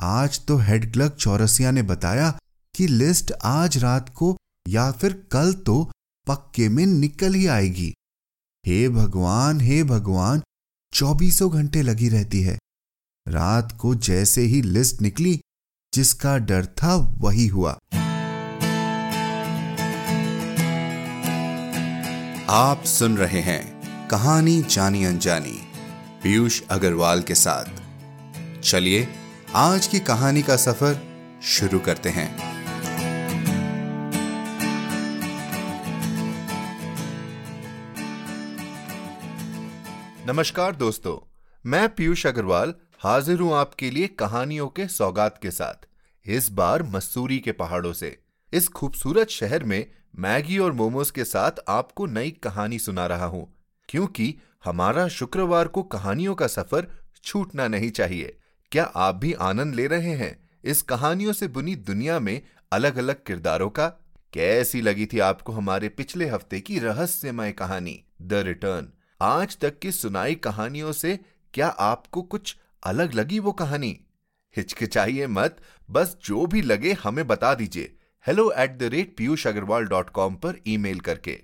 आज तो head clerk Chaurasia ने बताया कि लिस्ट आज रात को या फिर कल तो पक्के में निकल ही आएगी। हे भगवान हे भगवान, चौबीसों घंटे लगी रहती है। रात को जैसे ही लिस्ट निकली, जिसका डर था वही हुआ। आप सुन रहे हैं कहानी जानी अनजानी, पीयूष अग्रवाल के साथ। चलिए आज की कहानी का सफ़र शुरू करते हैं। नमस्कार दोस्तों, मैं पीयूष अग्रवाल हाजिर हूँ आपके लिए कहानियों के सौगात के साथ, इस बार मसूरी के पहाड़ों से। इस खूबसूरत शहर में मैगी और मोमोज के साथ आपको नई कहानी सुना रहा हूँ, क्योंकि हमारा शुक्रवार को कहानियों का सफ़र छूटना नहीं चाहिए। क्या आप भी आनंद ले रहे हैं? इस कहानियों से बुनी दुनिया में अलग अलग किरदारों का? कैसी लगी थी आपको हमारे पिछले हफ़्ते की रहस्यमय कहानी, द रिटर्न? आज तक की सुनाई कहानियों से क्या आपको कुछ अलग लगी वो कहानी? हिचकिचाइए मत, बस जो भी लगे हमें बता दीजिए। Hello at the rate Piyush Agrawal dot com पर ईमेल करके।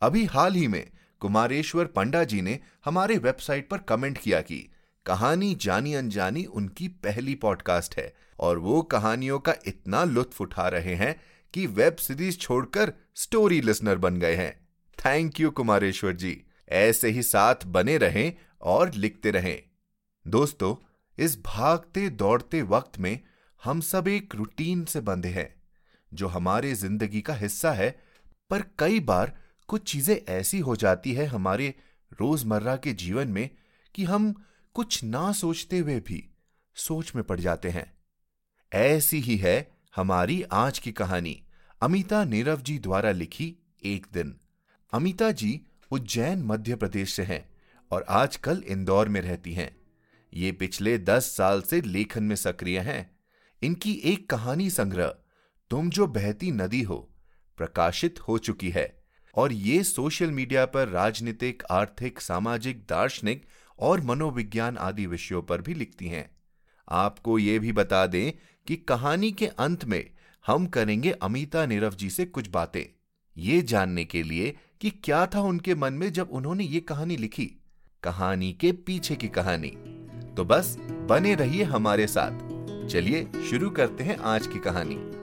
अभी हाल ही में कुमारेश्वर पंडा जी ने हमारे वेबसाइट पर कमेंट किया कि कहानी जानी अनजानी उनकी पहली पॉडकास्ट है और वो कहानियों का इतना लुत्फ उठा रहे हैं कि वेब सीरीज़ छोड़कर स्टोरी लिसनर बन गए हैं। Thank you Kumareshwar ji. ऐसे ही साथ बने रहें और लिखते रहें। दोस्तों, इस भागते दौड़ते वक्त में हम सब एक रूटीन से बंधे हैं, जो हमारे ज़िंदगी का हिस्सा है, पर कई बार कुछ चीज़ें ऐसी हो जाती है हमारे रोज़मर्रा के जीवन में कि हम कुछ ना सोचते हुए भी सोच में पड़ जाते हैं। ऐसी ही है हमारी आज की कहानी, अमिता नीरव जी द्वारा लिखी एक दिन। अमिता जी उज्जैन, मध्य प्रदेश से हैं और आजकल इंदौर में रहती हैं। ये पिछले दस साल से लेखन में सक्रिय हैं। इनकी एक कहानी संग्रह, तुम जो बहती नदी हो, प्रकाशित हो चुकी है। और ये सोशल मीडिया पर राजनीतिक, आर्थिक, सामाजिक, दार्शनिक और मनोविज्ञान आदि विषयों पर भी लिखती हैं। आपको ये भी बता दें कि कहानी के अंत में हम करेंगे अमिता नीरव जी से कुछ बातें। ये जानने के लिए कि क्या था उनके मन में जब उन्होंने ये कहानी लिखी। कहानी के पीछे की कहानी। तो बस बने रहिए हमारे साथ। चलिए शुरू करते हैं आज की कहानी।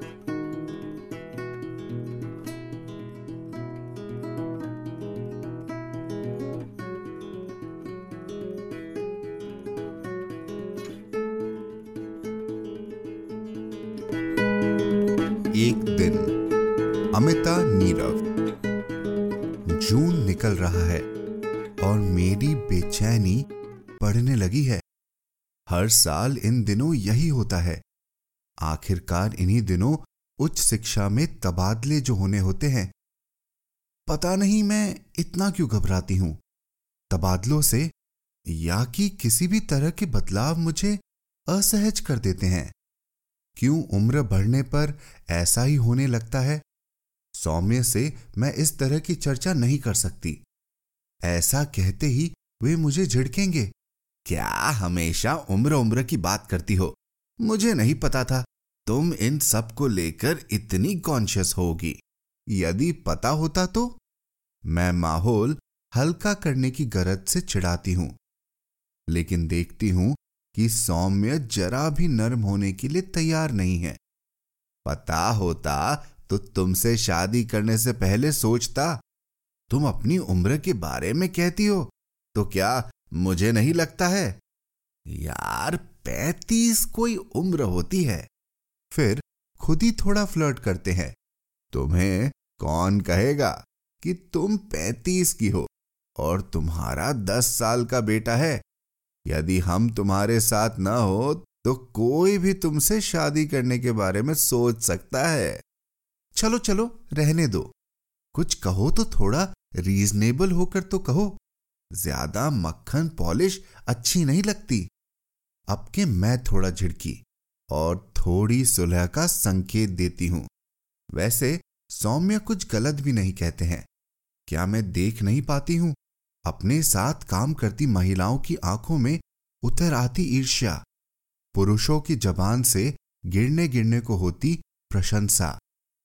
जून निकल रहा है और मेरी बेचैनी बढ़ने लगी है। हर साल इन दिनों यही होता है। आखिरकार इन्हीं दिनों उच्च शिक्षा में तबादले जो होने होते हैं, पता नहीं मैं इतना क्यों घबराती हूँ। तबादलों से या कि किसी भी तरह के बदलाव मुझे असहज कर देते हैं। क्यों उम्र बढ़ने पर ऐसा ही होने लगता है सौम्य से मैं इस तरह की चर्चा नहीं कर सकती। ऐसा कहते ही वे मुझे झिड़केंगे। क्या हमेशा उम्र उम्र की बात करती हो? मुझे नहीं पता था। तुम इन सबको लेकर इतनी कॉन्शियस होगी। यदि पता होता तो? मैं माहौल हल्का करने की गरज से चिढ़ाती हूँ। लेकिन देखती हूँ कि सौम्य जरा भी नर्म होने के लिए तैयार नहीं है। पता होता तो तुमसे शादी करने से पहले सोचता, तुम अपनी उम्र के बारे में कहती हो तो क्या मुझे नहीं लगता है? यार, पैतीस कोई उम्र होती है। फिर खुद ही थोड़ा फ्लर्ट करते हैं। तुम्हें कौन कहेगा कि तुम पैतीस की हो और तुम्हारा दस साल का बेटा है। यदि हम तुम्हारे साथ न हो तो कोई भी तुमसे शादी करने के बारे में सोच सकता है। चलो चलो, रहने दो। कुछ कहो तो थोड़ा रीजनेबल होकर तो कहो। ज़्यादा मक्खन पॉलिश अच्छी नहीं लगती। अब के मैं थोड़ा झिड़की और थोड़ी सुलह का संकेत देती हूँ। वैसे सौम्य कुछ गलत भी नहीं कहते हैं। क्या मैं देख नहीं पाती हूँ? अपने साथ काम करती महिलाओं की आँखों में उतर आती ईर्ष्या। पुरुषों की जबान से गिरने गिरने को होती प्रशंसा।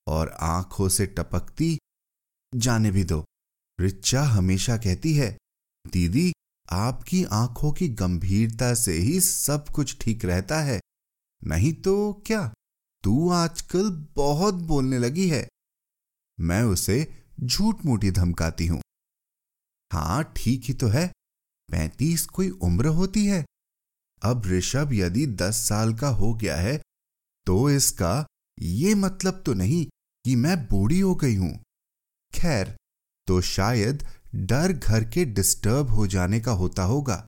और आँखों से टपकती जाने भी दो। रिचा हमेशा कहती है, दीदी, आपकी आँखों की गंभीरता से ही सब कुछ ठीक रहता है। नहीं तो क्या? तू आजकल बहुत बोलने लगी है मैं उसे झूठ मूठी धमकाती हूँ। हाँ, ठीक ही तो है। पैंतीस कोई उम्र होती है। अब ऋषभ यदि दस साल का हो गया है तो इसका ये मतलब तो नहीं कि मैं बूढ़ी हो गई हूँ। खैर तो शायद डर घर के डिस्टर्ब हो जाने का होता होगा।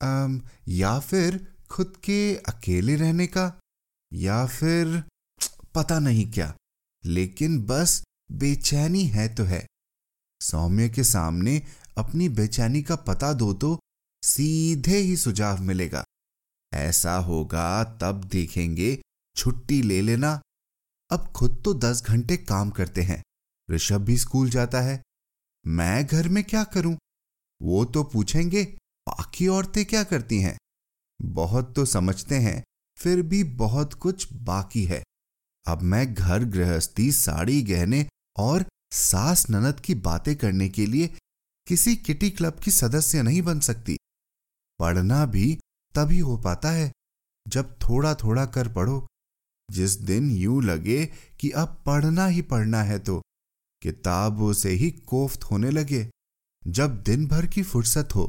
आम, या फिर खुद के अकेले रहने का या फिर पता नहीं क्या लेकिन बस बेचैनी है तो है। सौम्य के सामने अपनी बेचैनी का पता दो तो सीधे ही सुझाव मिलेगा। ऐसा होगा तब देखेंगे छुट्टी ले लेना अब खुद तो दस घंटे काम करते हैं। ऋषभ भी स्कूल जाता है। मैं घर में क्या करूँ? वो तो पूछेंगे, बाकी औरतें क्या करती हैं? बहुत तो समझते हैं, फिर भी बहुत कुछ बाकी है। अब मैं घर गृहस्थी, साड़ी गहने और सास ननद की बातें करने के लिए किसी किटी क्लब की सदस्य नहीं बन सकती। पढ़ना भी तभी हो पाता है जब थोड़ा थोड़ा कर पढ़ो। जिस दिन यूँ लगे कि अब पढ़ना ही पढ़ना है तो किताबों से ही कोफ्त होने लगे। जब दिन भर की फुर्सत हो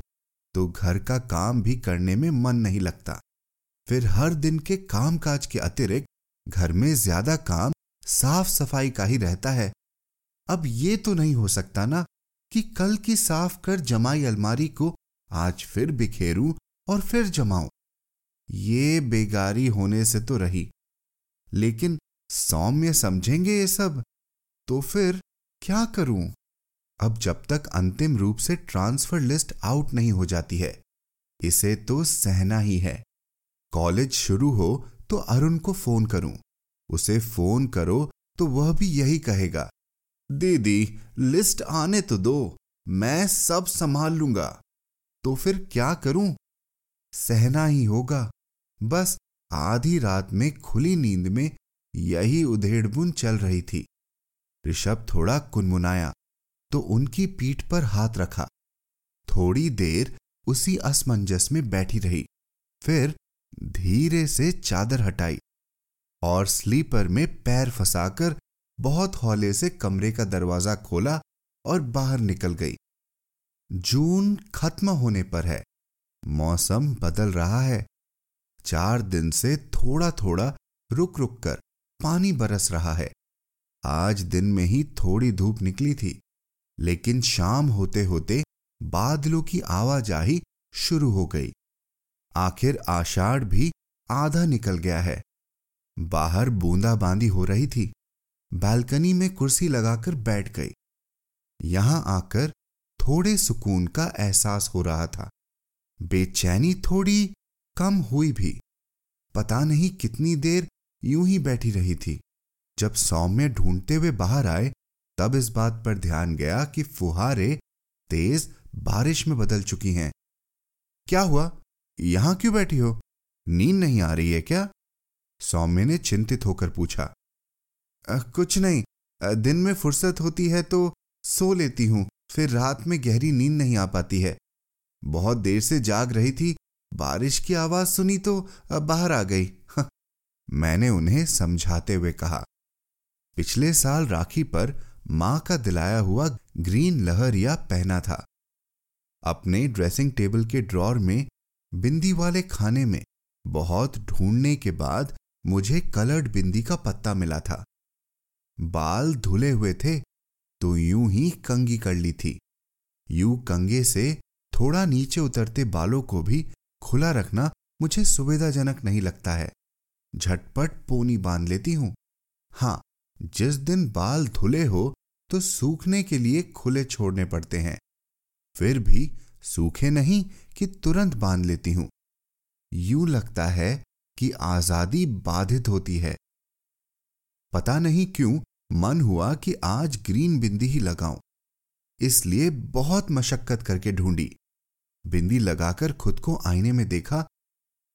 तो घर का काम भी करने में मन नहीं लगता। फिर हर दिन के कामकाज के अतिरिक्त घर में ज़्यादा काम साफ़ सफ़ाई का ही रहता है। अब ये तो नहीं हो सकता ना कि कल की साफ़ कर जमाई अलमारी को आज फिर बिखेरूं और फिर जमाऊं। ये बेगारी होने से तो रही। लेकिन सौम्य समझेंगे ये सब? तो फिर क्या करूँ? अब जब तक अंतिम रूप से ट्रांसफ़र लिस्ट आउट नहीं हो जाती है, इसे तो सहना ही है। कॉलेज शुरू हो तो अरुण को फ़ोन करूँ। उसे फ़ोन करो तो वह भी यही कहेगा, दीदी लिस्ट आने तो दो, मैं सब संभाल लूँगा। तो फिर क्या करूँ? सहना ही होगा। बस आधी रात में खुली नींद में यही उधेड़बुन चल रही थी। ऋषभ थोड़ा कुनमुनाया तो उनकी पीठ पर हाथ रखा। थोड़ी देर उसी असमंजस में बैठी रही, फिर धीरे से चादर हटाई और स्लीपर में पैर फंसाकर बहुत हौले से कमरे का दरवाज़ा खोला और बाहर निकल गई। जून खत्म होने पर है, मौसम बदल रहा है। चार दिन से थोड़ा थोड़ा रुक रुक कर पानी बरस रहा है। आज दिन में ही थोड़ी धूप निकली थी, लेकिन शाम होते होते बादलों की आवाजाही शुरू हो गई। आखिर आषाढ़ भी आधा निकल गया है। बाहर बूंदाबांदी हो रही थी। बालकनी में कुर्सी लगाकर बैठ गई। यहाँ आकर थोड़े सुकून का एहसास हो रहा था। बेचैनी थोड़ी कम हुई भी। पता नहीं कितनी देर यूँ ही बैठी रही थी। जब सौम्य ढूंढते हुए बाहर आए, तब इस बात पर ध्यान गया कि फुहारे तेज बारिश में बदल चुकी हैं। क्या हुआ? यहाँ क्यों बैठी हो? नींद नहीं आ रही है क्या? सौम्य ने चिंतित होकर पूछा। कुछ नहीं। दिन में फुर्सत होती है तो सो लेती हूँ, फिर रात में गहरी नींद नहीं आ पाती है। बहुत देर से जाग रही थी बारिश की आवाज़ सुनी तो बाहर आ गई। मैंने उन्हें समझाते हुए कहा, पिछले साल राखी पर माँ का दिलाया हुआ ग्रीन लहरिया पहना था। अपने ड्रेसिंग टेबल के ड्रॉर में, बिंदी वाले खाने में, बहुत ढूँढने के बाद मुझे कलर्ड बिंदी का पत्ता मिला था। बाल धुले हुए थे तो यूँ ही कंगी कर ली थी। यूँ कंगे से थोड़ा नीचे उतरते बालों को भी खुला रखना मुझे सुविधाजनक नहीं लगता है। झटपट पोनी बाँध लेती हूँ। हाँ, जिस दिन बाल धुले हो तो सूखने के लिए खुले छोड़ने पड़ते हैं। फिर भी सूखे नहीं कि तुरंत बाँध लेती हूँ। यूँ लगता है कि आज़ादी बाधित होती है। पता नहीं क्यों मन हुआ कि आज ग्रीन बिंदी ही लगाऊँ। इसलिए बहुत मशक्कत करके ढूंढी। बिंदी लगाकर खुद को आईने में देखा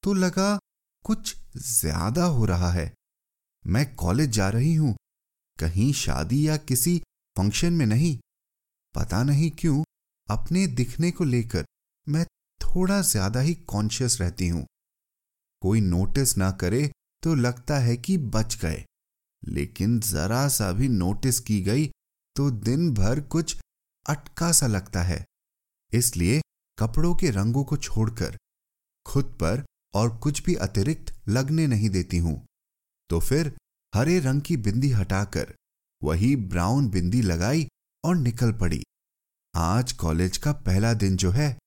तो लगा कुछ ज़्यादा हो रहा है। मैं कॉलेज जा रही हूँ, कहीं शादी या किसी फ़ंक्शन में नहीं। पता नहीं क्यों, अपने दिखने को लेकर मैं थोड़ा ज़्यादा ही कॉन्शियस रहती हूँ। कोई नोटिस ना करे तो लगता है कि बच गए, लेकिन जरा सा भी नोटिस की गई तो दिन भर कुछ अटका सा लगता है। इसलिए कपड़ों के रंगों को छोड़कर खुद पर और कुछ भी अतिरिक्त लगने नहीं देती हूँ। तो फिर हरे रंग की बिंदी हटाकर वही ब्राउन बिंदी लगाई और निकल पड़ी। आज कॉलेज का पहला दिन जो है,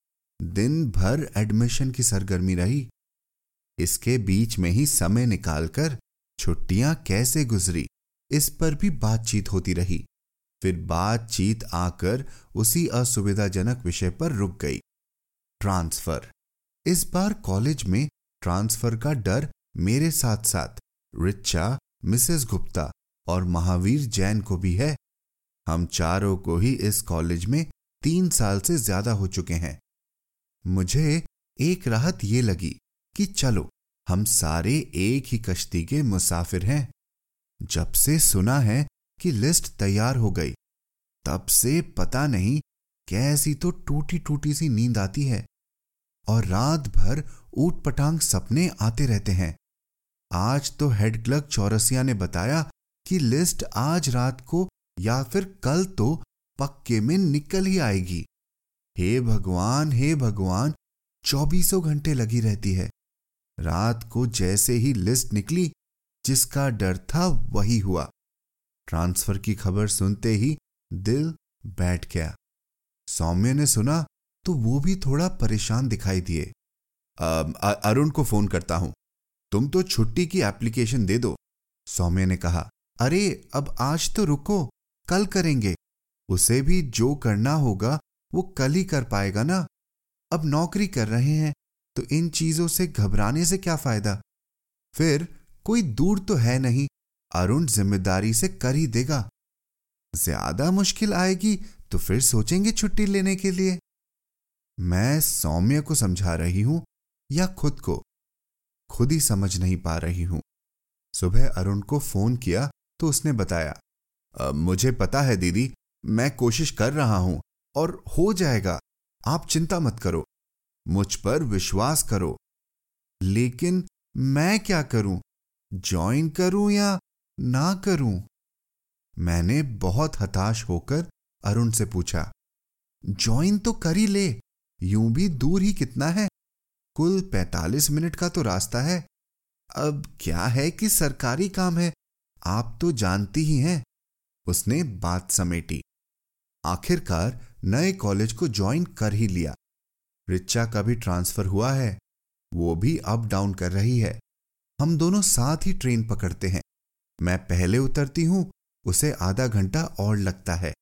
दिन भर एडमिशन की सरगर्मी रही। इसके बीच में ही समय निकालकर छुट्टियाँ कैसे गुजरी, इस पर भी बातचीत होती रही। फिर बातचीत आकर उसी असुविधाजनक विषय पर रुक गई। ट्रांसफ़र। इस बार कॉलेज में ट्रांसफ़र का डर मेरे साथ साथ रिचा, मिसेस गुप्ता और महावीर जैन को भी है। हम चारों को ही इस कॉलेज में तीन साल से ज़्यादा हो चुके हैं। मुझे एक राहत ये लगी कि चलो, हम सारे एक ही कश्ती के मुसाफिर हैं। जब से सुना है कि लिस्ट तैयार हो गई, तब से पता नहीं कैसी तो टूटी टूटी सी नींद आती है और रात भर ऊट पटांग सपने आते रहते हैं। आज तो हेड क्लर्क चौरसिया ने बताया कि लिस्ट आज रात को या फिर कल तो पक्के में निकल ही आएगी। हे भगवान हे भगवान, चौबीसों घंटे लगी रहती है। रात को जैसे ही लिस्ट निकली, जिसका डर था वही हुआ। ट्रांसफ़र की खबर सुनते ही दिल बैठ गया। सौम्य ने सुना तो वो भी थोड़ा परेशान दिखाई दिए। अरुण को फ़ोन करता हूँ। तुम तो छुट्टी की एप्लीकेशन दे दो, सौम्य ने कहा। अरे, अब आज तो रुको, कल करेंगे। उसे भी जो करना होगा, वो कल ही कर पाएगा ना? अब नौकरी कर रहे हैं तो इन चीज़ों से घबराने से क्या फ़ायदा? फिर, कोई दूर तो है नहीं, अरुण ज़िम्मेदारी से कर ही देगा। ज़्यादा मुश्किल आएगी तो फिर सोचेंगे छुट्टी लेने के लिए। मैं सौम्य को समझा रही हूँ या खुद को? खुद ही समझ नहीं पा रही हूँ। सुबह अरुण को फ़ोन किया तो उसने बताया मुझे पता है दीदी, मैं कोशिश कर रहा हूँ और हो जाएगा। आप चिंता मत करो। मुझ पर विश्वास करो। लेकिन मैं क्या करूँ? ज्वाइन करूँ या ना करूँ? मैंने बहुत हताश होकर अरुण से पूछा ज्वाइन तो कर ही ले, यूँ भी दूर ही कितना है? कुल 45 मिनट का तो रास्ता है। अब क्या है कि सरकारी काम है, आप तो जानती ही हैं। उसने बात समेटी। आखिरकार नए कॉलेज को ज्वाइन कर ही लिया। रिचा का भी ट्रांसफ़र हुआ है, वो भी अप डाउन कर रही है। हम दोनों साथ ही ट्रेन पकड़ते हैं। मैं पहले उतरती हूँ, उसे आधा घंटा और लगता है।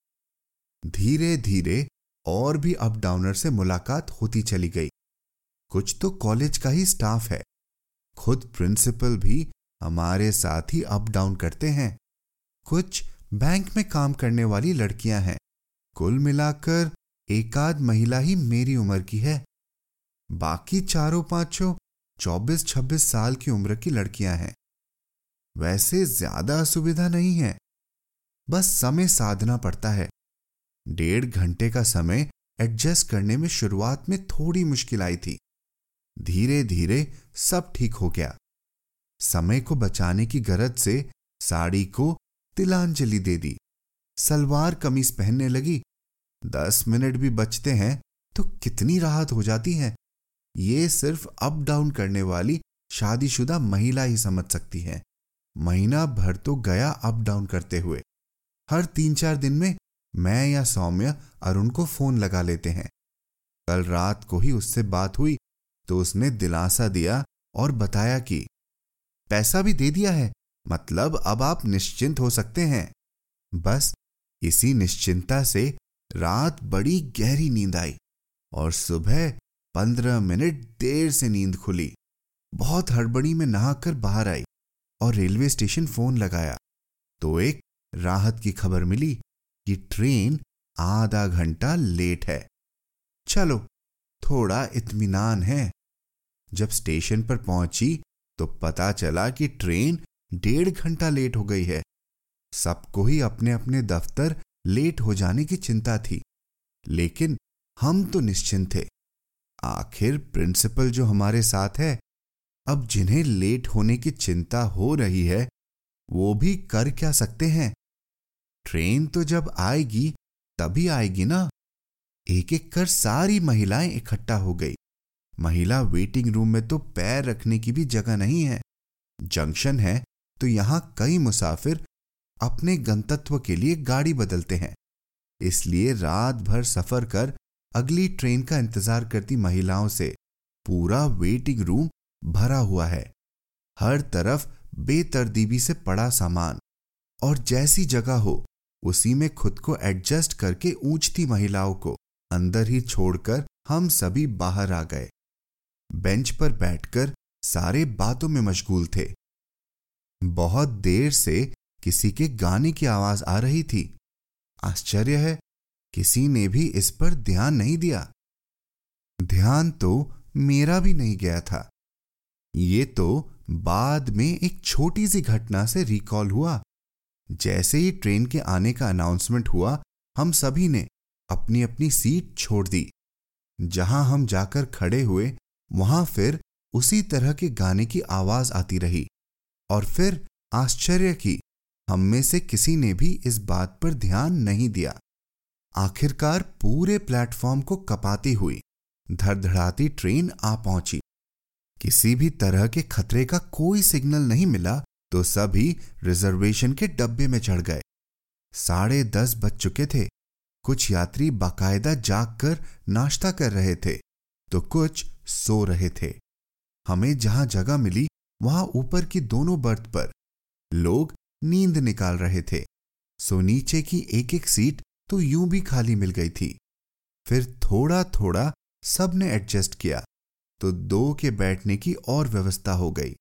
धीरे धीरे और भी अप डाउनर से मुलाकात होती चली गई। कुछ तो कॉलेज का ही स्टाफ है। खुद प्रिंसिपल भी हमारे साथ ही अप डाउन करते हैं। कुछ बैंक में काम करने वाली लड़कियाँ हैं। कुल मिलाकर एकाध महिला ही मेरी उम्र की है। बाकी चारों पाँचों चौबीस छब्बीस साल की उम्र की लड़कियाँ हैं। वैसे ज़्यादा असुविधा नहीं है। बस समय साधना पड़ता है। डेढ़ घंटे का समय एडजस्ट करने में शुरुआत में थोड़ी मुश्किल आई थी। धीरे धीरे सब ठीक हो गया। समय को बचाने की गरज से साड़ी को तिलांजलि दे दी। सलवार कमीज पहनने लगी। दस मिनट भी बचते हैं तो कितनी राहत हो जाती है। ये सिर्फ़ अप डाउन करने वाली शादीशुदा महिला ही समझ सकती है। महीना भर तो गया अप डाउन करते हुए। हर तीन चार दिन में मैं या सौम्य अरुण को फ़ोन लगा लेते हैं। कल रात को ही उससे बात हुई तो उसने दिलासा दिया और बताया कि, पैसा भी दे दिया है मतलब अब आप निश्चिंत हो सकते हैं। बस इसी निश्चिंता से रात बड़ी गहरी नींद आई और सुबह पंद्रह मिनट देर से नींद खुली। बहुत हड़बड़ी में नहाकर बाहर आई और रेलवे स्टेशन फ़ोन लगाया तो एक राहत की खबर मिली कि ट्रेन आधा घंटा लेट है। चलो, थोड़ा इत्मीनान है। जब स्टेशन पर पहुँची तो पता चला कि ट्रेन डेढ़ घंटा लेट हो गई है। सबको ही अपने अपने दफ्तर लेट हो जाने की चिंता थी। लेकिन हम तो निश्चिंत थे। आखिर प्रिंसिपल जो हमारे साथ है, अब जिन्हें लेट होने की चिंता हो रही है, वो भी कर क्या सकते हैं? ट्रेन तो जब आएगी, तभी आएगी ना। एक एक कर सारी महिलाएँ इकट्ठा हो गई। महिला वेटिंग रूम में तो पैर रखने की भी जगह नहीं है। जंक्शन है तो यहाँ कई मुसाफिर अपने गंतत्व के लिए गाड़ी बदलते हैं। इसलिए रात भर सफ़र कर अगली ट्रेन का इंतज़ार करती महिलाओं से। पूरा वेटिंग रूम भरा हुआ है। हर तरफ़ बेतरतीबी से पड़ा सामान। और जैसी जगह हो उसी में खुद को एडजस्ट करके ऊंचती महिलाओं को अंदर ही छोड़कर हम सभी बाहर आ गए। बेंच पर बैठकर सारे बातों में मशगूल थे। बहुत देर से किसी के गाने की आवाज़ आ रही थी। आश्चर्य है, किसी ने भी इस पर ध्यान नहीं दिया। ध्यान तो मेरा भी नहीं गया था। ये तो बाद में एक छोटी सी घटना से रिकॉल हुआ। जैसे ही ट्रेन के आने का अनाउंसमेंट हुआ, हम सभी ने अपनी अपनी सीट छोड़ दी। जहाँ हम जाकर खड़े हुए, वहाँ फिर उसी तरह के गाने की आवाज़ आती रही। और फिर आश्चर्य की, हम में से किसी ने भी इस बात पर ध्यान नहीं दिया। आखिरकार पूरे प्लेटफॉर्म को कपाती हुई, धड़धड़ाती ट्रेन आ पहुँची। किसी भी तरह के खतरे का कोई सिग्नल नहीं मिला तो सभी रिजर्वेशन के डब्बे में चढ़ गए। साढ़े दस बज चुके थे। कुछ यात्री बाकायदा जाग कर नाश्ता कर रहे थे तो कुछ सो रहे थे। हमें जहाँ जगह मिली, वहाँ ऊपर की दोनों बर्थ पर लोग नींद निकाल रहे थे। सो नीचे की एक एक सीट तो यूँ भी खाली मिल गई थी। फिर थोड़ा थोड़ा सबने एडजस्ट किया तो दो के बैठने की और व्यवस्था हो गई।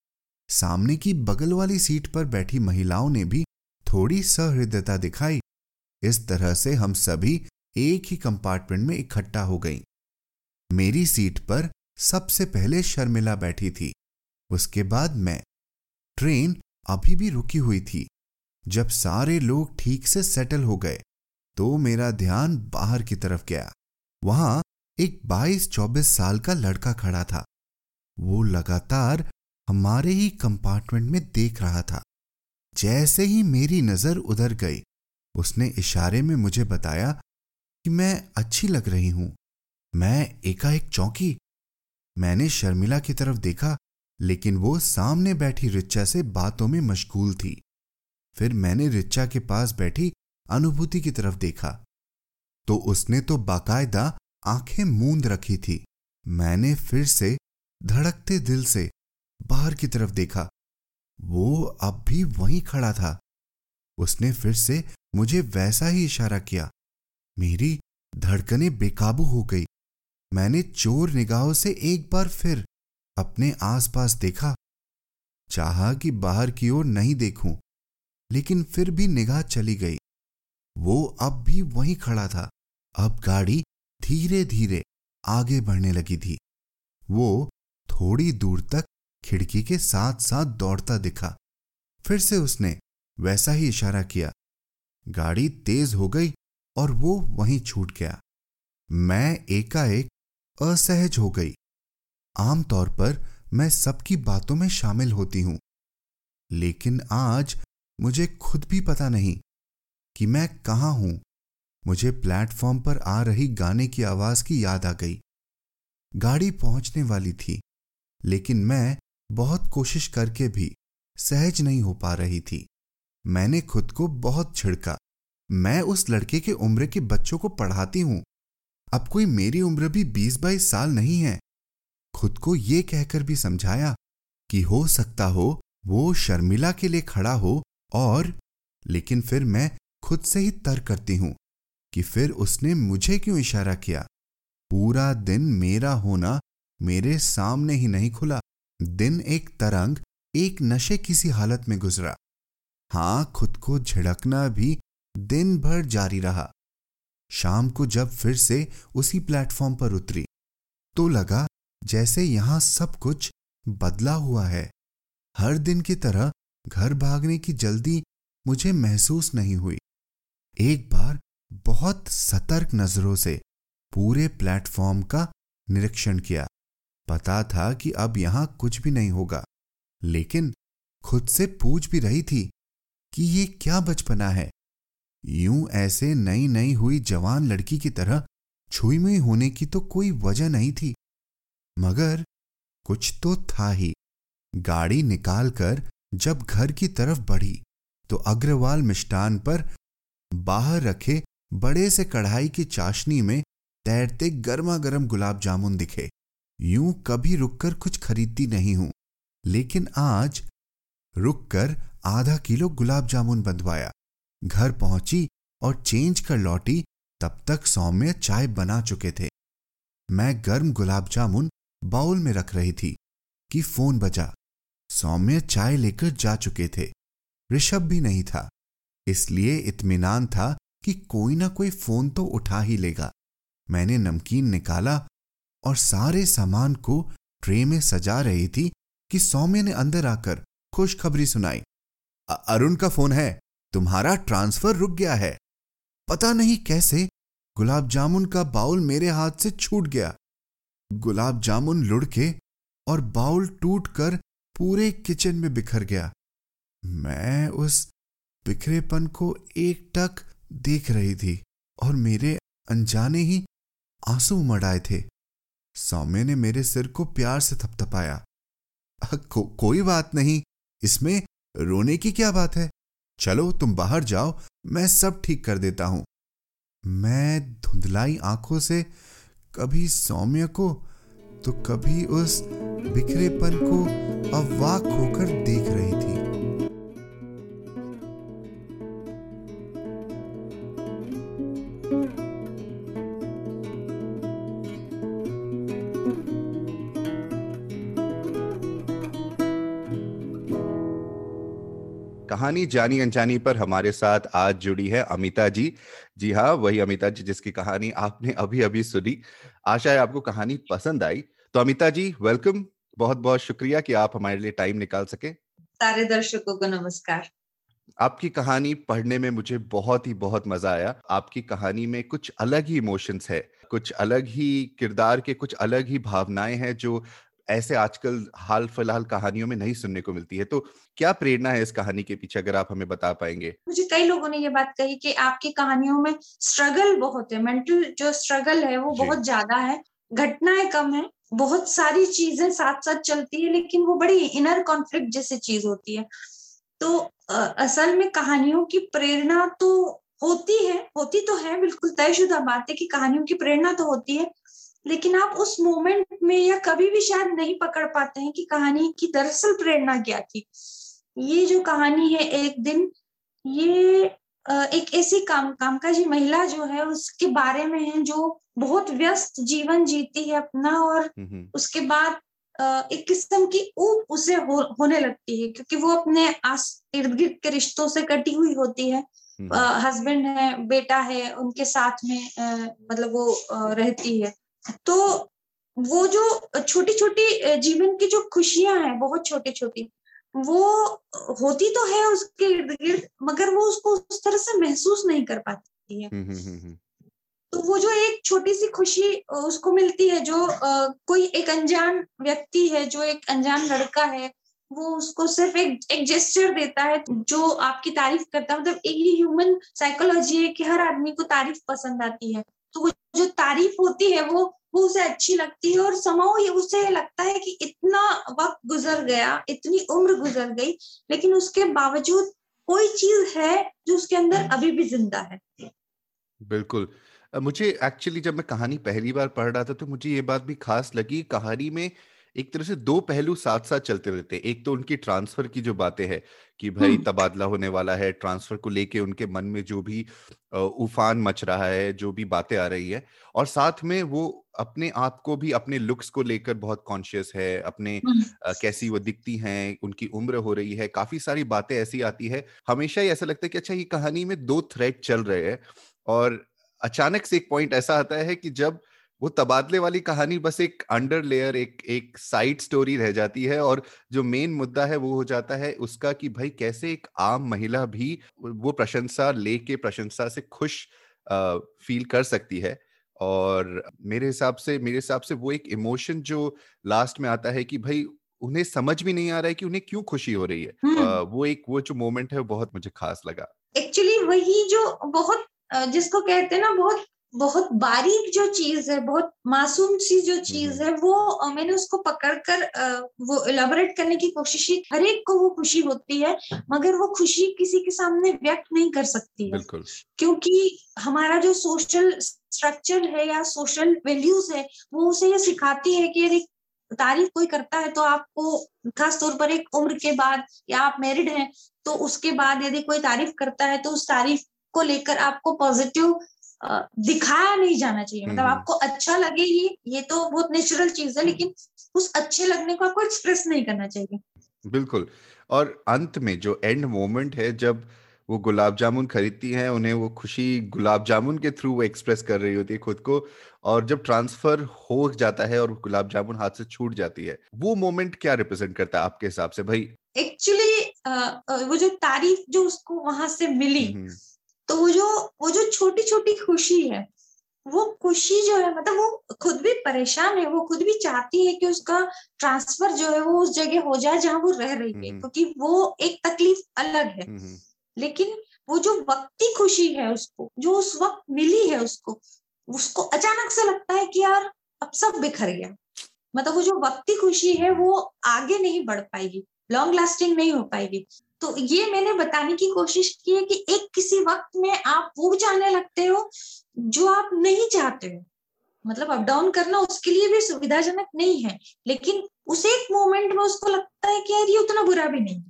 सामने की बगल वाली सीट पर बैठी महिलाओं ने भी थोड़ी सहृदयता दिखाई। इस तरह से हम सभी एक ही कंपार्टमेंट में इकट्ठा हो गई। मेरी सीट पर सबसे पहले शर्मिला बैठी थी। उसके बाद मैं। ट्रेन अभी भी रुकी हुई थी। जब सारे लोग ठीक से सेटल हो गए तो मेरा ध्यान बाहर की तरफ़ गया। वहाँ एक 22-24 साल का लड़का खड़ा था। वो लगातार हमारे ही कंपार्टमेंट में देख रहा था। जैसे ही मेरी नज़र उधर गई, उसने इशारे में मुझे बताया कि मैं अच्छी लग रही हूँ। मैं एकाएक चौंकी। मैंने शर्मिला की तरफ़ देखा, लेकिन वो सामने बैठी रिच्चा से बातों में मशगूल थी। फिर मैंने रिच्चा के पास बैठी अनुभूति की तरफ़ देखा। तो उसने तो बाकायदा आँखें मूंद रखी थी। मैंने फिर से धड़कते दिल से बाहर की तरफ़ देखा। वो अब भी वहीं खड़ा था। उसने फिर से मुझे वैसा ही इशारा किया। मेरी धड़कनें बेकाबू हो गई। मैंने चोर निगाहों से एक बार फिर अपने आसपास देखा। चाहा कि बाहर की ओर नहीं देखूँ, लेकिन फिर भी निगाह चली गई। वो अब भी वहीं खड़ा था। अब गाड़ी धीरे धीरे आगे बढ़ने लगी थी। वो थोड़ी दूर तक खिड़की के साथ साथ दौड़ता दिखा। फिर से उसने वैसा ही इशारा किया। गाड़ी तेज हो गई और वो वहीं छूट गया। मैं एकाएक असहज हो गई। आमतौर पर मैं सबकी बातों में शामिल होती हूँ। लेकिन आज मुझे खुद भी पता नहीं कि मैं कहाँ हूँ। मुझे प्लेटफॉर्म पर आ रही गाने की आवाज़ की याद आ गई। गाड़ी पहुँचने वाली थी, लेकिन मैं बहुत कोशिश करके भी सहज नहीं हो पा रही थी। मैंने खुद को बहुत छिड़का। मैं उस लड़के के उम्र के बच्चों को पढ़ाती हूँ। अब कोई मेरी उम्र भी बीस बाईस साल नहीं है। खुद को यह कहकर भी समझाया कि हो सकता हो वो शर्मिला के लिए खड़ा हो और लेकिन फिर मैं खुद से ही तर्क करती हूँ कि फिर उसने मुझे क्यों इशारा किया? पूरा दिन मेरा होना मेरे सामने ही नहीं खुला। दिन एक तरंग एक नशे किसी हालत में गुजरा। हाँ, खुद को झिड़कना भी दिन भर जारी रहा। शाम को जब फिर से उसी प्लेटफॉर्म पर उतरी तो लगा जैसे यहाँ सब कुछ बदला हुआ है। हर दिन की तरह घर भागने की जल्दी मुझे महसूस नहीं हुई। एक बार बहुत सतर्क नज़रों से पूरे प्लेटफॉर्म का निरीक्षण किया। पता था कि अब यहाँ कुछ भी नहीं होगा। लेकिन खुद से पूछ भी रही थी कि ये क्या बचपना है। यूँ ऐसे नई नई हुई जवान लड़की की तरह छुई मुई होने की तो कोई वजह नहीं थी। मगर कुछ तो था ही। गाड़ी निकालकर जब घर की तरफ़ बढ़ी तो अग्रवाल मिष्टान पर बाहर रखे बड़े से कढ़ाई की चाशनी में तैरते गर्मा गर्म गुलाब जामुन दिखे। यूँ कभी रुककर कुछ खरीदती नहीं हूँ। लेकिन आज रुककर आधा किलो गुलाब जामुन बंधवाया। घर पहुँची और चेंज कर लौटी, तब तक सौम्य चाय बना चुके थे। मैं गर्म गुलाब जामुन बाउल में रख रही थी कि फ़ोन बजा। सौम्य चाय लेकर जा चुके थे। ऋषभ भी नहीं था। इसलिए इत्मीनान था कि कोई ना कोई फ़ोन तो उठा ही लेगा। मैंने नमकीन निकाला और सारे सामान को ट्रे में सजा रही थी कि सौम्य ने अंदर आकर खुशखबरी सुनाई। अरुण का फ़ोन है। तुम्हारा ट्रांसफ़र रुक गया है। पता नहीं कैसे गुलाब जामुन का बाउल मेरे हाथ से छूट गया। गुलाब जामुन लुढ़के और बाउल टूटकर पूरे किचन में बिखर गया। मैं उस बिखरेपन को एक टक देख रही थी और मेरे अनजाने ही आँसू उमड़ आए थे। सौम्य ने मेरे सिर को प्यार से थपथपाया। को, कोई बात नहीं इसमें रोने की क्या बात है? चलो तुम बाहर जाओ मैं सब ठीक कर देता हूँ। मैं धुंधलाई आँखों से कभी सौम्य को तो कभी उस बिखरेपन को अवाक होकर देख रही थी। कहानी जानी अनजानी पर हमारे साथ आज जुड़ी है अमिता जी। जी हाँ वही अमिता जी जिसकी कहानी आपने अभी अभी सुनी। आशा है आपको कहानी पसंद आई। तो अमिता जी वेलकम बहुत बहुत शुक्रिया कि आप हमारे लिए टाइम निकाल सके। सारे दर्शकों को नमस्कार। आपकी कहानी पढ़ने में मुझे बहुत ही बहुत मज़ा आया। आपकी कहानी में कुछ अलग ही इमोशंस है कुछ अलग ही किरदार के कुछ अलग ही भावनाएँ हैं जो ऐसे आजकल हाल फ़िलहाल कहानियों में नहीं सुनने को मिलती है तो क्या प्रेरणा है इस कहानी के पीछे अगर आप हमें बता पाएँगे? मुझे कई लोगों ने ये बात कही कि आपकी कहानियों में स्ट्रगल बहुत है मेंटल जो स्ट्रगल है वो बहुत ज़्यादा है घटनाएँ कम है बहुत सारी चीज़ें साथ साथ चलती है लेकिन वो बड़ी इनर कॉन्फ्लिक्ट जैसी चीज़ होती है। तो असल में कहानियों की प्रेरणा तो होती है होती तो है बिल्कुल तयशुदा बात है कि कहानियों की प्रेरणा तो होती है लेकिन आप उस मोमेंट में या कभी भी शायद नहीं पकड़ पाते हैं कि कहानी की दरअसल प्रेरणा क्या थी। ये जो कहानी है एक दिन ये एक ऐसी काम कामकाजी महिला जो है उसके बारे में है जो बहुत व्यस्त जीवन जीती है अपना और उसके बाद एक किस्म की ऊप उसे हो, होने लगती है क्योंकि वो अपने आस इर्द गिर्द के रिश्तों से कटी हुई होती है। हस्बैंड है बेटा है उनके साथ में मतलब वो रहती है। तो वो जो छोटी छोटी जीवन की जो खुशियाँ हैं बहुत छोटी छोटी वो होती तो है उसके इर्द गिर्द मगर वो उसको उस तरह से महसूस नहीं कर पाती है। हम्म, हम्म, हम्म, तो वो जो एक छोटी सी खुशी उसको मिलती है जो आ, कोई एक अनजान व्यक्ति है जो एक अनजान लड़का है वो उसको सिर्फ़ एक एक जेस्टर देता है जो आपकी तारीफ़ करता है। मतलब एक ये ह्यूमन साइकोलॉजी है कि हर आदमी को तारीफ़ पसंद आती है। तो जो तारीफ़ होती है, वो वो उसे अच्छी लगती है और समाओ ये उसे लगता है कि इतना वक्त गुजर गया, इतनी उम्र गुजर गई, लेकिन उसके बावजूद कोई चीज़ है जो उसके अंदर अभी भी ज़िंदा है। बिल्कुल। मुझे एक्चुअली जब मैं कहानी पहली बार पढ़ रहा था तो मुझे ये बात भी खास लगी, कहानी में एक तरह से दो पहलू साथ साथ चलते रहते हैं एक तो उनकी ट्रांसफ़र की जो बातें हैं कि भाई। तबादला होने वाला है ट्रांसफ़र को लेके उनके मन में जो भी उफान मच रहा है जो भी बातें आ रही है और साथ में वो अपने आप को भी अपने लुक्स को लेकर बहुत कॉन्शियस है अपने हम्म। कैसी वो दिखती हैं उनकी उम्र हो रही है काफ़ी सारी बातें ऐसी आती है हमेशा ही ऐसा लगता है कि अच्छा ये कहानी में दो थ्रेड चल रहे हैं और अचानक से एक पॉइंट ऐसा आता है कि जब वो तबादले वाली कहानी बस एक अंडर लेयर एक एक साइड स्टोरी रह जाती है और जो मेन मुद्दा है वो हो जाता है उसका कि भाई कैसे एक आम महिला भी वो प्रशंसा लेके प्रशंसा से खुश आ, फील कर सकती है। और मेरे हिसाब से मेरे हिसाब से वो एक इमोशन जो लास्ट में आता है कि भाई उन्हें समझ भी नहीं आ रहा है कि उन्हें क्यों खुशी हो रही है। आ, वो एक वो जो मोमेंट है वो बहुत मुझे खास लगा। एक्चुअली वही जो बहुत जिसको कहते हैं ना बहुत बहुत बारीक जो चीज़ है बहुत मासूम सी जो चीज़ है वो मैंने उसको पकड़कर वो इलाबोरेट करने की कोशिश की। हर एक को वो खुशी होती है मगर वो खुशी किसी के सामने व्यक्त नहीं कर सकती है। क्योंकि हमारा जो सोशल स्ट्रक्चर है या सोशल वैल्यूज़ है वो उसे ये सिखाती है कि यदि तारीफ़ कोई करता है तो आपको खास तौर पर एक उम्र के बाद या आप मैरिड हैं तो उसके बाद यदि कोई तारीफ़ करता है तो उस तारीफ़ को लेकर आपको पॉजिटिव दिखाया नहीं जाना चाहिए। मतलब हम्म। आपको अच्छा लगे ये ये तो बहुत नेचुरल चीज़ है लेकिन उस अच्छे लगने को आपको एक्सप्रेस नहीं करना चाहिए। बिल्कुल। और अंत में जो एंड मोमेंट है जब वो गुलाब जामुन खरीदती हैं उन्हें वो खुशी गुलाब जामुन के थ्रू वो एक्सप्रेस कर रही होती है खुद को और जब ट्रांसफ़र हो जाता है और गुलाब जामुन हाथ से छूट जाती है वो मोमेंट क्या रिप्रेजेंट करता है आपके हिसाब से? भाई एक्चुअली वो जो तारीफ़ जो उसको वहाँ से मिली हम्म, हम्म। तो वो जो वो जो छोटी छोटी खुशी है वो खुशी जो है मतलब वो खुद भी परेशान है वो खुद भी चाहती है कि उसका ट्रांसफ़र जो है वो उस जगह हो जाए जहाँ वो रह रही है हम्म। क्योंकि वो एक तकलीफ़ अलग है हम्म, हम्म। लेकिन वो जो वक्ती खुशी है उसको जो उस वक्त मिली है उसको उसको अचानक से लगता है कि यार अब सब बिखर गया मतलब वो जो वक्ती खुशी है वो आगे नहीं बढ़ पाएगी लॉन्ग लास्टिंग नहीं हो पाएगी तो ये मैंने बताने की कोशिश की है कि एक किसी वक्त में आप वो चाहने लगते हो जो आप नहीं चाहते हो। मतलब अप डाउन करना उसके लिए भी सुविधाजनक नहीं है लेकिन उस एक मोमेंट में उसको लगता है कि यार ये उतना बुरा भी नहीं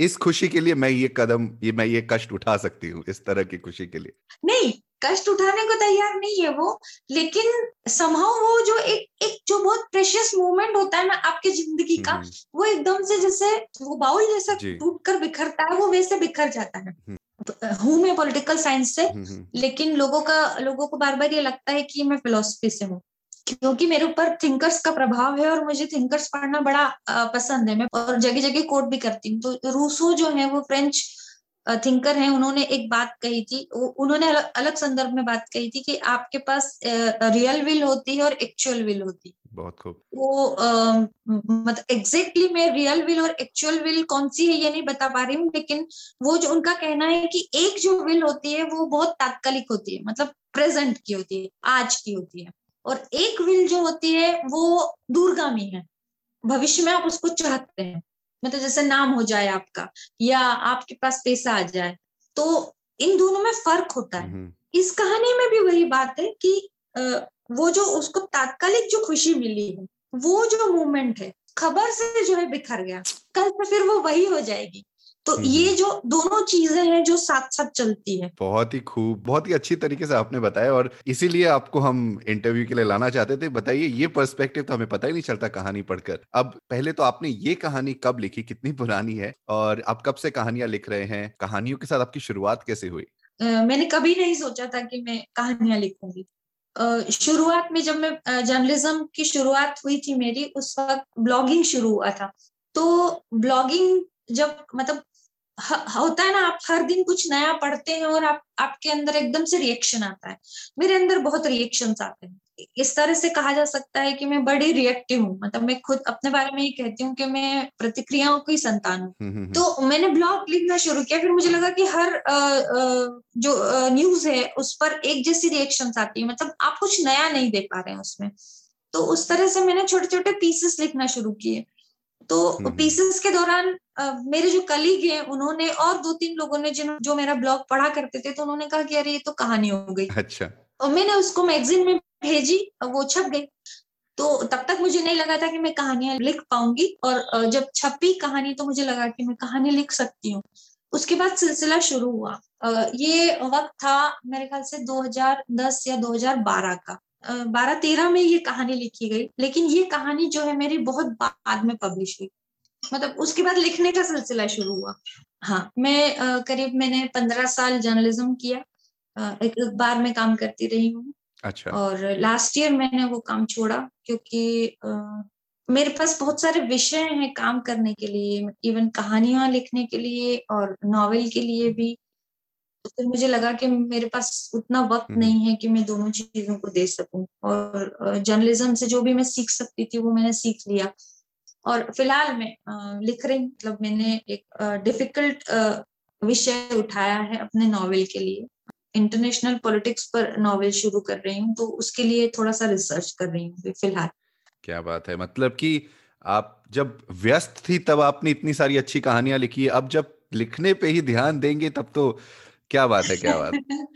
इस खुशी के लिए मैं ये कदम ये मैं ये कष्ट उठा सकती हूँ इस तरह की खुशी के लिए। नहीं कष्ट उठाने को तैयार नहीं है वो लेकिन संभव वो जो एक एक जो बहुत प्रेशियस मोमेंट होता है ना आपकी ज़िंदगी का हम्म। वो एकदम से जैसे वो बाउल जैसा टूट कर बिखरता है वो वैसे बिखर जाता है हम्म। हूँ मैं पॉलिटिकल साइंस से हम्म, लेकिन लोगों का लोगों को बार बार ये लगता है कि मैं फिलोसफी से हूँ क्योंकि मेरे ऊपर थिंकर्स का प्रभाव है और मुझे थिंकर्स पढ़ना बड़ा पसंद है मैं और जगह जगह कोट भी करती हूँ तो रूसो जो है वो फ्रेंच थिंकर हैं उन्होंने एक बात कही थी उन्होंने अलग, संदर्भ में बात कही थी कि आपके पास रियल विल होती है और एक्चुअल विल होती है। बहुत खूब। वो मतलब एग्जैक्टली मैं रियल विल और एक्चुअल विल कौन सी है ये नहीं बता पा रही हूँ लेकिन वो जो उनका कहना है कि एक जो विल होती है वो बहुत तात्कालिक होती है मतलब प्रेजेंट की होती है आज की होती है। और एक विल जो होती है वो दूरगामी है भविष्य में आप उसको चाहते हैं। मतलब जैसे नाम हो जाए आपका या आपके पास पैसा आ जाए तो इन दोनों में फ़र्क होता है हम्म। इस कहानी में भी वही बात है कि वो जो उसको तात्कालिक जो खुशी मिली है वो जो मोमेंट है खबर से जो है बिखर गया कल से फिर वो वही हो जाएगी तो हम्म, ये हम्म। जो दोनों चीज़ें हैं जो साथ साथ चलती है। बहुत ही खूब बहुत ही अच्छी तरीके से आपने बताया और इसीलिए आपको हम इंटरव्यू के लिए लाना चाहते थे। बताइए ये पर्सपेक्टिव तो हमें पता ही नहीं चलता कहानी पढ़कर। अब पहले तो आपने ये कहानी कब लिखी? कितनी पुरानी है? और आप कब से कहानियाँ लिख रहे हैं? कहानियों के साथ आपकी शुरुआत कैसे हुई? Uh, मैंने कभी नहीं सोचा था कि मैं कहानियाँ लिखूँगी। uh, शुरुआत में जब मैं जर्नलिज्म की शुरुआत हुई थी मेरी उस वक्त ब्लॉगिंग शुरू हुआ था। तो ब्लॉगिंग जब मतलब होता है ना आप हर दिन कुछ नया पढ़ते हैं और आप आपके अंदर एकदम से रिएक्शन आता है। मेरे अंदर बहुत रिएक्शन आते हैं। इस तरह से कहा जा सकता है कि मैं बड़ी रिएक्टिव हूँ। मतलब मैं खुद अपने बारे में ही कहती हूँ कि मैं प्रतिक्रियाओं की संतान हूँ। हम्म, हम्म, हम्म। तो मैंने ब्लॉग लिखना शुरू किया फिर मुझे लगा कि हर आ, आ, जो न्यूज़ है उस पर एक जैसी रिएक्शन आती है। मतलब आप कुछ नया नहीं दे पा रहे हैं उसमें। तो उस तरह से मैंने छोटे छोटे पीसेस लिखना शुरू किए। तो पीसेस के दौरान मेरे जो कलीग हैं उन्होंने और दो तीन लोगों ने जिन जो मेरा ब्लॉग पढ़ा करते थे तो उन्होंने कहा कि अरे ये तो कहानी हो गई। अच्छा। और मैंने उसको मैगजीन में भेजी वो छप गई। तो तब तक मुझे नहीं लगा था कि मैं कहानियाँ लिख पाऊँगी और जब छपी कहानी तो मुझे लगा कि मैं कहानी लिख सकती हूँ। उसके बाद सिलसिला शुरू हुआ। ये वक्त था मेरे ख्याल से 2010 या 2012 का। बारह तेरह में ये कहानी लिखी गई लेकिन ये कहानी जो है मेरी बहुत बाद में पब्लिश हुई। मतलब उसके बाद लिखने का सिलसिला शुरू हुआ। हाँ मैं आ, करीब मैंने पंद्रह साल जर्नलिज्म किया। आ, एक अखबार में काम करती रही हूँ। अच्छा। और लास्ट ईयर मैंने वो काम छोड़ा क्योंकि आ, मेरे पास बहुत सारे विषय हैं काम करने के लिए इवन कहानियाँ लिखने के लिए और नॉवेल के लिए भी। फिर मुझे लगा कि मेरे पास उतना वक्त हम्म। नहीं है कि मैं दोनों चीज़ों को दे सकूँ। और जर्नलिज्म से जो भी मैं सीख सकती थी वो मैंने सीख लिया। और फ़िलहाल मैं लिख रही मतलब मैंने एक डिफ़िकल्ट विषय उठाया है अपने नॉवेल के लिए। इंटरनेशनल पॉलिटिक्स पर नॉवेल शुरू कर रही हूँ तो उसके लिए थोड़ा सा रिसर्च कर रही हूँ फ़िलहाल। क्या बात है। मतलब कि आप जब व्यस्त थी तब आपने इतनी सारी अच्छी कहानियाँ लिखी। है अब जब लिखने पे ही ध्यान देंगे तब तो क्या बात है क्या बात?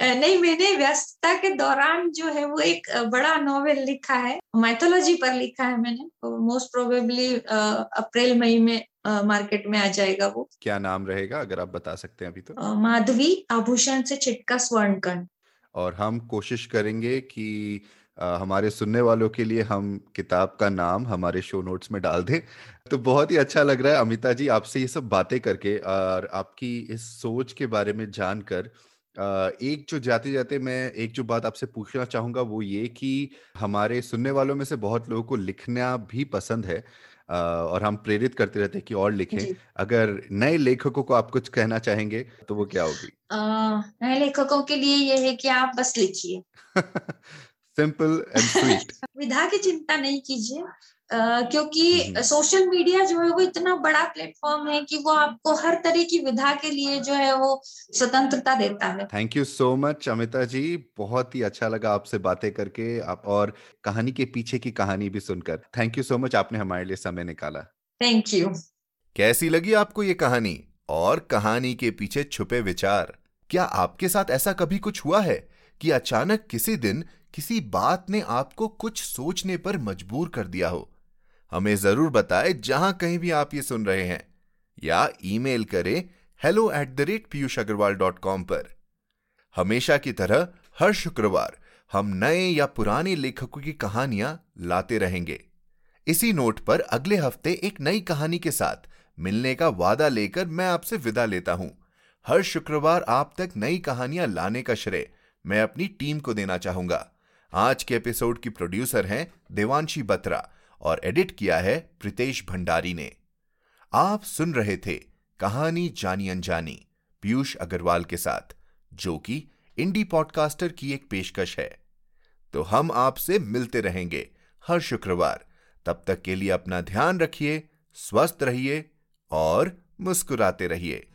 नहीं मैंने व्यस्तता के दौरान जो है वो एक बड़ा नॉवेल लिखा है। माइथोलॉजी पर लिखा है मैंने। मोस्ट प्रोबेबली अप्रैल मई में मार्केट में आ जाएगा वो। क्या नाम रहेगा अगर आप बता सकते हैं अभी तो? माधवी आभूषण से छिटका स्वर्ण कण और हम कोशिश करेंगे कि हमारे सुनने वालों के लिए हम किताब का नाम हमारे शो नोट्स में डाल दें। तो बहुत ही अच्छा लग रहा है। अमिता जी आपसे ये सब बातें करके और आपकी इस सोच के बारे में जानकर एक जो जाते जाते मैं एक जो बात आपसे पूछना चाहूँगा वो ये कि हमारे सुनने वालों में से बहुत लोगों को लिखना भी पसंद है और हम प्रेरित करते रहते हैं कि और लिखें। अगर नए लेखकों को आप कुछ कहना चाहेंगे तो वो क्या होगी? नए लेखकों के लिए ये है कि आप बस लिखिए। सिंपल एंड स्वीट विधा की चिंता नहीं कीजिए। क्योंकि सोशल मीडिया जो है वो इतना बड़ा प्लेटफॉर्म है कि वो आपको हर तरह की विधा के लिए जो है वो स्वतंत्रता देता है। Thank you so much Amita ji बहुत ही अच्छा लगा आपसे बातें करके आप और कहानी के पीछे की कहानी भी सुनकर। थैंक यू सो मच आपने हमारे लिए समय निकाला। थैंक यू कैसी लगी आपको ये कहानी? और कहानी के पीछे छुपे विचार क्या आपके साथ ऐसा कभी कुछ हुआ है कि अचानक किसी दिन किसी बात ने आपको कुछ सोचने पर मजबूर कर दिया हो। हमें ज़रूर बताएँ जहाँ कहीं भी आप ये सुन रहे हैं, या ईमेल करें hello at the rate Piyush Agrawal dot com पर। हमेशा की तरह हर शुक्रवार हम नए या पुराने लेखकों की कहानियाँ लाते रहेंगे। इसी नोट पर अगले हफ़्ते एक नई कहानी के साथ मिलने का वादा लेकर मैं आपसे विदा लेता हूँ। हर शुक्रवार आप तक नई कहानियाँ लाने का श्रेय मैं अपनी टीम को देना चाहूँगा। आज के एपिसोड की प्रोड्यूसर हैं देवांशी बत्रा और एडिट किया है प्रितेश भंडारी ने। आप सुन रहे थे कहानी जानी अनजानी, पीयूष अग्रवाल के साथ, जो कि इंडी पॉडकास्टर की एक पेशकश है। तो हम आपसे मिलते रहेंगे हर शुक्रवार। तब तक के लिए अपना ध्यान रखिए, स्वस्थ रहिए और मुस्कुराते रहिए।